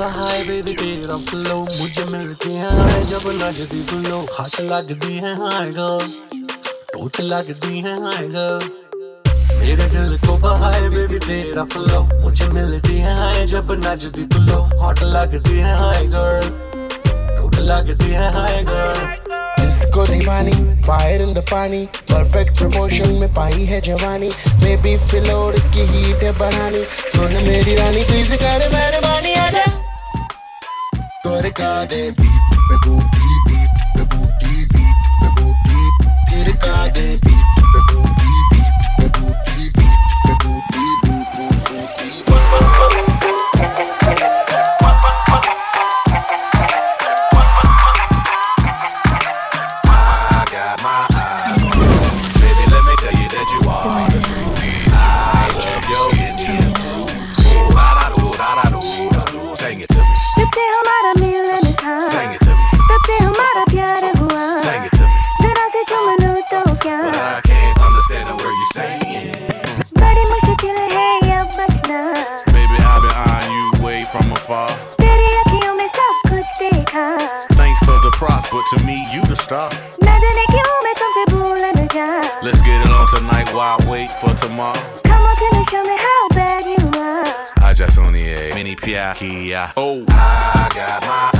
का hi baby तेरा flow मुझे मिलती है, हाय जब लगती फ्लो हट लगती है, हाय गर्ल टूट लगती है, हाय गर्ल मेरे दिल को बहाए बेबी तेरा फ्लो मुझे मिलती है, हाय जब नचती तू लो हॉट लगती है, हाय गर्ल टूट लगती है, हाय गर्ल इसको दीवानी fire in the paani perfect promotion में पाई है जवानी। बेबी फ्लोर की हीट है बढ़ानी सुन मेरी रानी प्लीज़ कर मेहरबानी आजा। for the car, they beep, be boop, beep, beep, be boop, beep, beep, be boop, beep, to the beep, be boop. but to me, you the star. Let's get it on tonight while I wait for tomorrow. Come on, can you show me how bad you are? I just only a mini piakia. Oh, I got my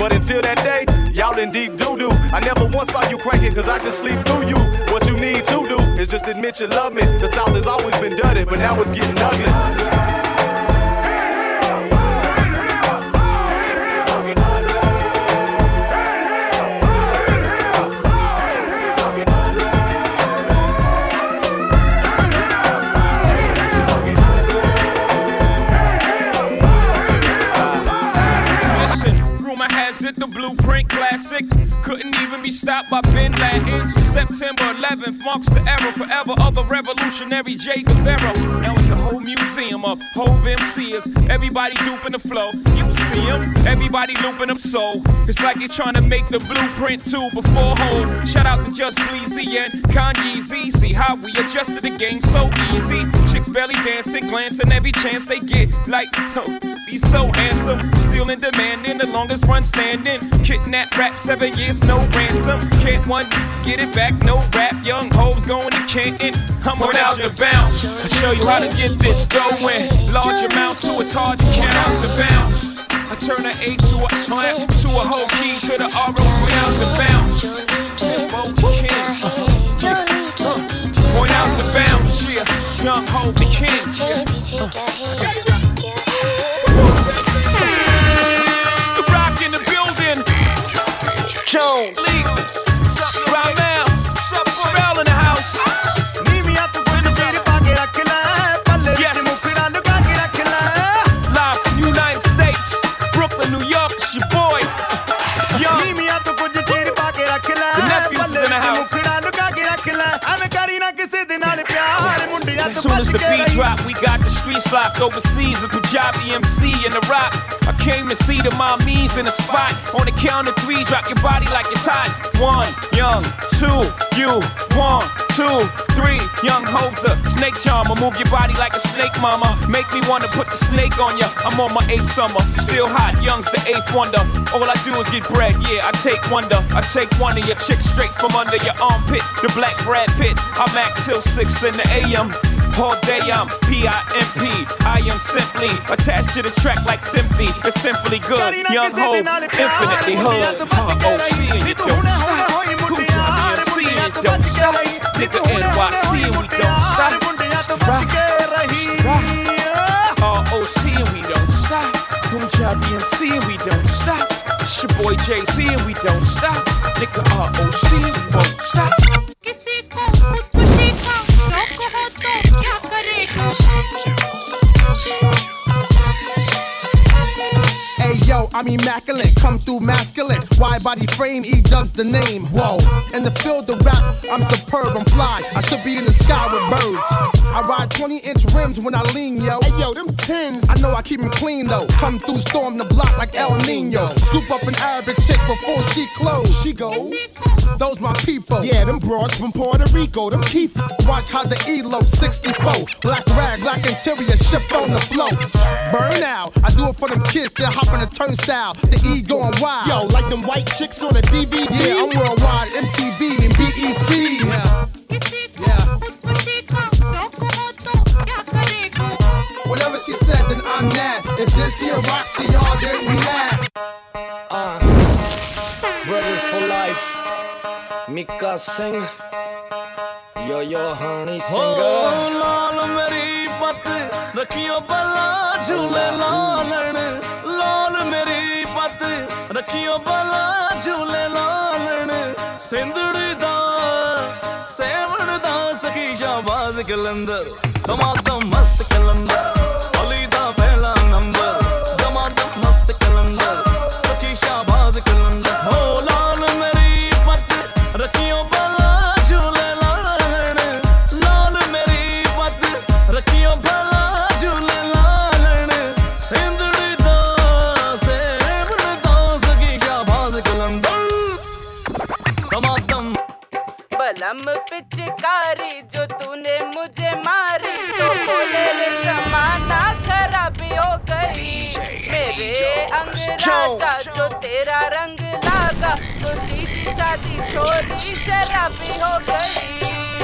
But until that day, y'all in deep doo doo. I never once saw you cranking, cause I just sleep through you. What you need to do is just admit you love me. The South has always been dirty, but now it's getting ugly. Has it the blueprint classic couldn't even be stopped by Bin Laden. So September 11th marks the era forever of the revolutionary Che Guevara. Now it's a whole museum of Hov MCs. Everybody duping the flow. You see them, everybody looping them so. It's like they're trying to make the blueprint too before Hov. Shout out to Just Bleezy and Kanye's See How we adjusted the game so easy. Chicks belly dancing, glancing every chance they get. Like, oh, he's so handsome. Still in demand in the longest run standing. Kidnap rap, seven years, no ransom. Can't one get it back, no rap. Young hoes going to Canton. I'm Point out the bounce. I show you how to get this going. Large amounts to it's hard to count out the bounce. I turn an A to a slam, to a whole key to the RO sound the bounce. Timbo King. Uh, yeah, uh, Point out the bounce, yeah. Young Hope the King. Yeah. It's Jones Lee. Right now. Pharrell in the house. Yes. Live from United States. Brooklyn, New York. It's your boy. Young. The nephews is in the house. As soon as the beat drop, we got the streets locked overseas. A Panjabi MC in the rock. I came to see the mommies in the spot. On the count of three, drop your body like it's hot. One, young, two, you, one, two, three. Young Hoser, snake charmer. Move your body like a snake, mama. Make me wanna put the snake on ya. I'm on my eighth summer, still hot. Young's the eighth wonder. All I do is get bread, yeah. I take wonder. I take one of your chicks straight from under your armpit. The black Brad Pitt. I'm act till six in the AM. All day I'm P-I-M-P. I am simply attached to the track like simply. It's simply good. Young Hope, infinitely hood. OC and your Joe Cool Johnny BMC and don't stop. Nigga NYC and we don't stop. Strap, strap. ROC and we don't stop. Panjabi MC and we don't stop. It's your boy Jay-Z and we don't stop. Nigga ROC, we won't stop. I'm immaculate, come through masculine. Wide body frame, E dubs the name. Whoa, in the field of rap, I'm superb, I'm fly. I should be in the sky with birds. I ride 20 inch rims when I lean, yo. Know I keep keep 'em clean though. Come through, storm the block like El Nino. Scoop up an Arabic chick before she close. She goes, those my people. Yeah, them broads from Puerto Rico, them keep. Watch how the ELO 64. Black rag, black interior, ship on the float. Burn out. I do it for them kids that hop on the turnstile. The E going wild. Yo, like them white chicks on the DVD. Yeah, I'm worldwide, MTV and BET. Mika Singh. Yo yo honey singer. ਲਾਲ ਮੇਰੀ ਪੱਤ ਰੱਖਿਓ ਬੱਲਾ ਝੂਲੇ ਲਾਲਣ ਲਾਲ ਮੇਰੀ ਪੱਤ ਰੱਖਿਓ ਬੱਲਾ ਝੂਲੇ ਲਾਲਣ ਸਿੰਧੜੀ ਦਾ ਸੇਵਣ ਦਾ ਸਖੀ ਸ਼ਾਬਾਜ਼ ਕਲੰਦਰ ਤਮਾਤਮ ਮਸਤ ਕਲੰਦਰ ਅਲੀ ਦਾ ਪਹਿਲਾ ਨੰਬਰ पिचकारी जो तूने मुझे मारी तो बोले रे जमाना खराबी हो गई। मेरे अंग राजा जो तेरा रंग लागा तो सीधी सादी छोरी शराबी हो गई।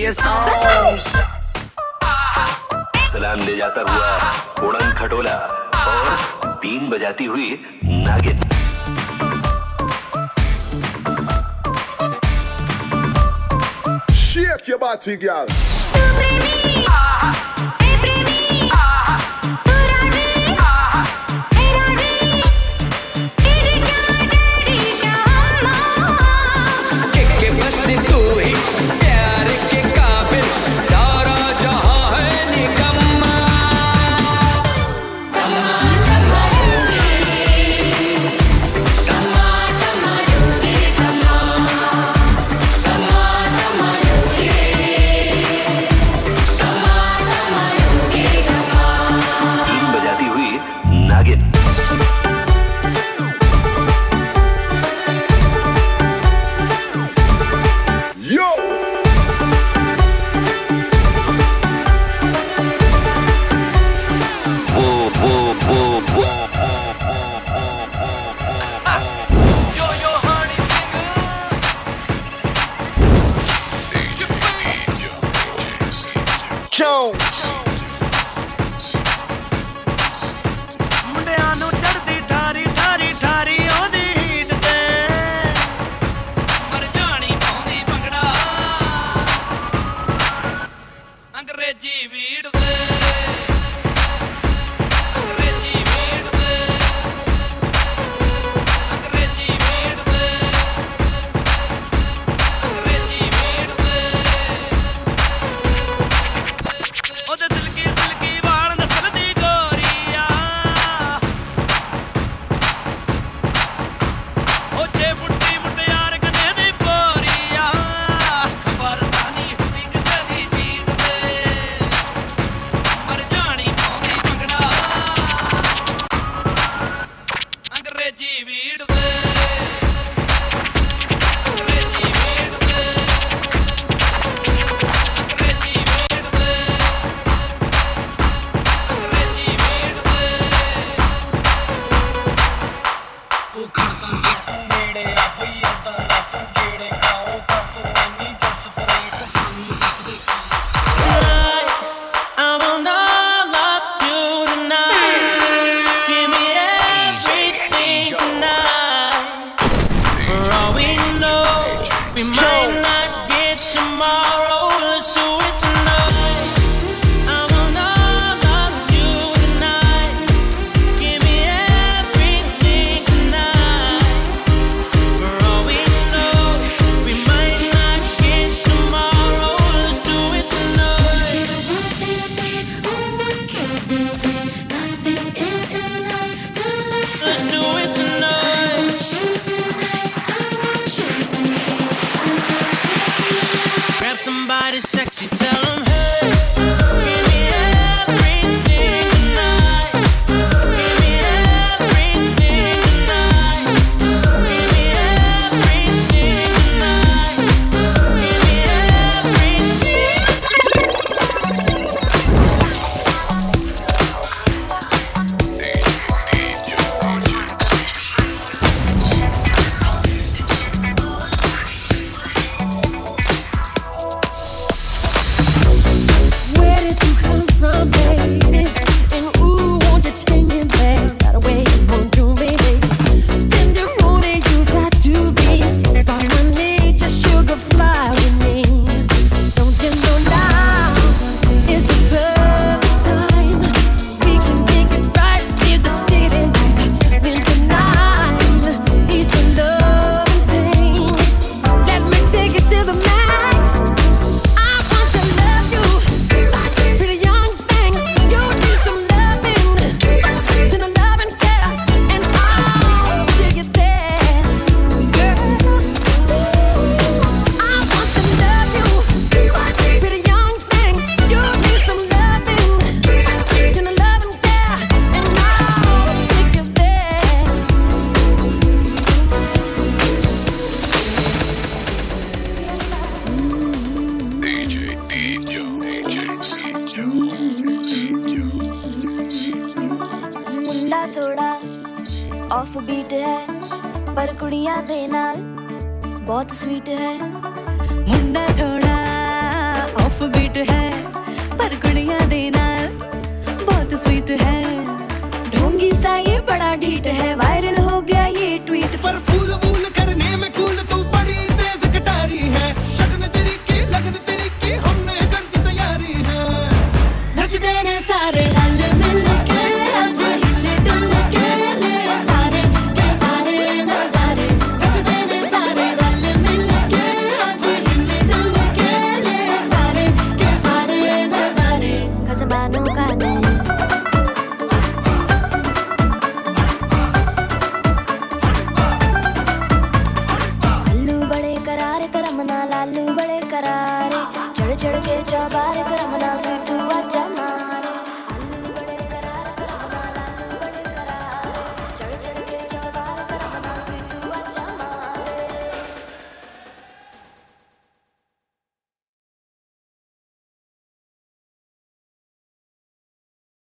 ये सलाम ले जाता हुआ उड़न खटोला और बीन बजाती हुई नागिन। Shake your body, girl. ਉਹਨਾਂ ਦੇ ਨਾਲ ਬਹੁਤ ਸਵੀਟ ਹੈ ਮੁੰਡਾ ਥੋੜਾ ਆਫ ਬੀਟ ਹੈ ਪਰ ਕੁੜੀਆਂ ਦੇ ਨਾਲ